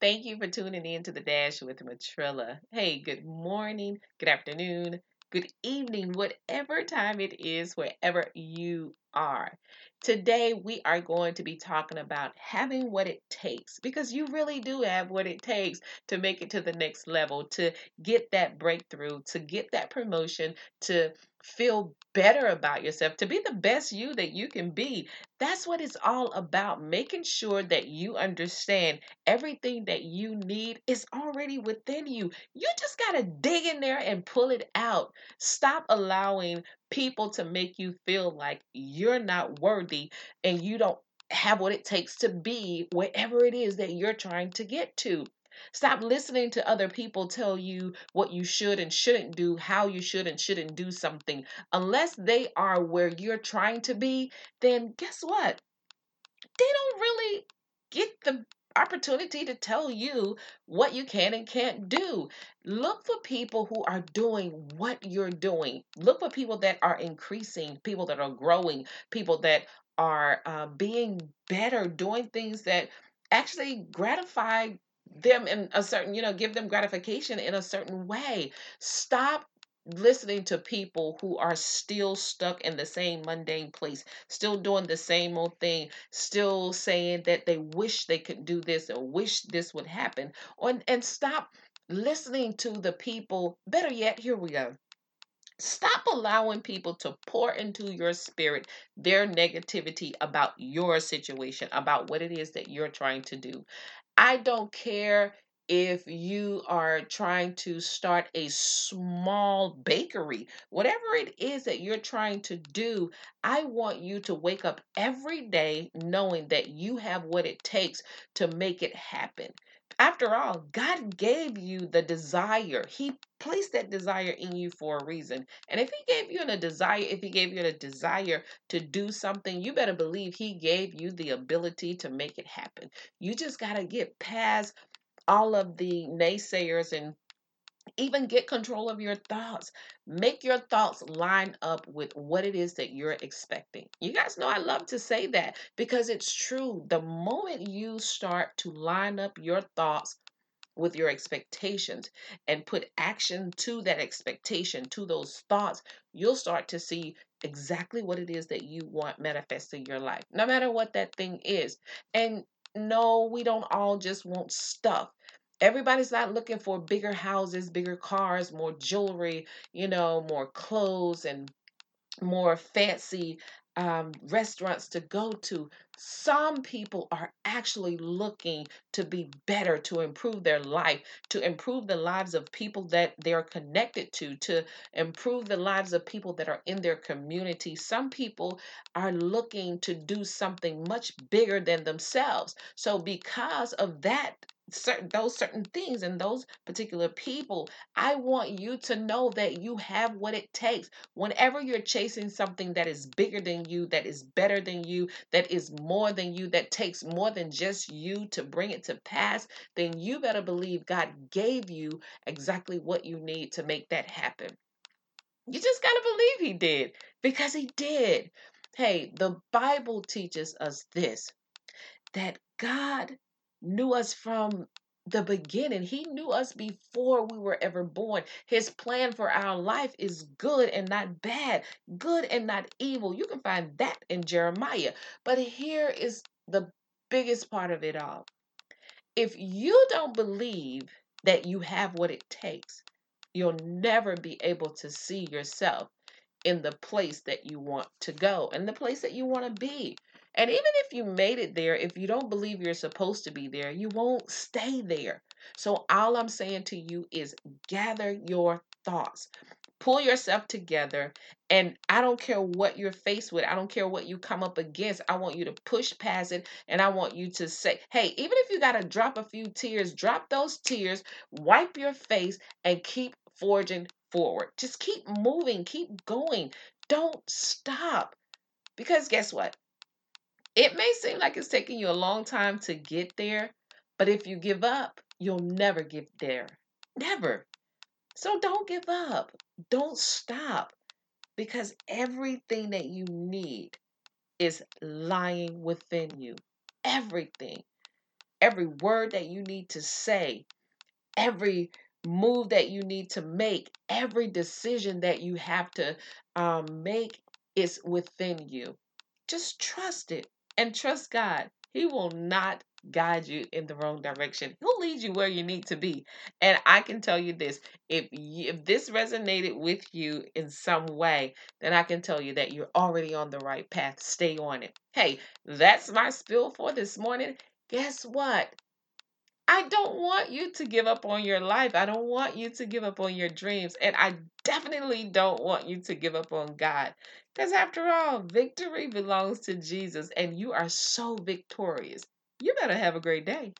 Thank you for tuning in to the Dash with Matrilla. Hey, good morning, good afternoon, good evening, whatever time it is, wherever you are. Today, we are going to be talking about having what it takes because you really do have what it takes to make it to the next level, to get that breakthrough, to get that promotion, to feel better about yourself, to be the best you that you can be. That's what it's all about, making sure that you understand everything that you need is already within you. You just got to dig in there and pull it out. Stop allowing people to make you feel like you're not worthy and you don't have what it takes to be wherever it is that you're trying to get to. Stop listening to other people tell you what you should and shouldn't do, how you should and shouldn't do something. Unless they are where you're trying to be, then guess what? They don't really get the opportunity to tell you what you can and can't do. Look for people who are doing what you're doing. Look for people that are increasing, people that are growing, people that are uh, being better, doing things that actually gratify them in a certain, you know, give them gratification in a certain way. Stop listening to people who are still stuck in the same mundane place, still doing the same old thing, still saying that they wish they could do this or wish this would happen. On and stop listening to the people, better yet, here we go. Stop allowing people to pour into your spirit their negativity about your situation, about what it is that you're trying to do. I don't care if you are trying to start a small bakery, whatever it is that you're trying to do, I want you to wake up every day knowing that you have what it takes to make it happen. After all, God gave you the desire. He placed that desire in you for a reason. And if He gave you a desire, if He gave you a desire to do something, you better believe He gave you the ability to make it happen. You just got to get past all of the naysayers and even get control of your thoughts. Make your thoughts line up with what it is that you're expecting. You guys know I love to say that because it's true. The moment you start to line up your thoughts with your expectations and put action to that expectation, to those thoughts, you'll start to see exactly what it is that you want manifesting your life, no matter what that thing is. And no, we don't all just want stuff. Everybody's not looking for bigger houses, bigger cars, more jewelry, you know, more clothes and more fancy um, restaurants to go to. Some people are actually looking to be better, to improve their life, to improve the lives of people that they're connected to, to improve the lives of people that are in their community. Some people are looking to do something much bigger than themselves. So, because of that, certain those certain things and those particular people i want you to know that you have what it takes. Whenever you're chasing something that is bigger than you that is better than you that is more than you that takes more than just you to bring it to pass then you better believe god gave you exactly what you need to make that happen. You just got to believe he did because he did. Hey the bible teaches us this that god knew us from the beginning. He knew us before we were ever born. His plan for our life is good and not bad, good and not evil. You can find that in Jeremiah. But here is the biggest part of it all. If you don't believe that you have what it takes, you'll never be able to see yourself in the place that you want to go and the place that you want to be. And even if you made it there, if you don't believe you're supposed to be there, you won't stay there. So, all I'm saying to you is gather your thoughts, pull yourself together. And I don't care what you're faced with, I don't care what you come up against. I want you to push past it. And I want you to say, hey, even if you got to drop a few tears, drop those tears, wipe your face, and keep forging forward. Just keep moving, keep going. Don't stop. Because guess what? It may seem like it's taking you a long time to get there, but if you give up, you'll never get there. Never. So don't give up. Don't stop because everything that you need is lying within you. Everything. every word that you need to say, every move that you need to make, every decision that you have to um, make is within you. Just trust it and trust God. He will not guide you in the wrong direction. He'll lead you where you need to be. And I can tell you this, if you, if this resonated with you in some way, then I can tell you that you're already on the right path. Stay on it. Hey, that's my spill for this morning. Guess what? I don't want you to give up on your life. I don't want you to give up on your dreams. And I definitely don't want you to give up on God. Because after all, victory belongs to Jesus, and you are so victorious. You better have a great day.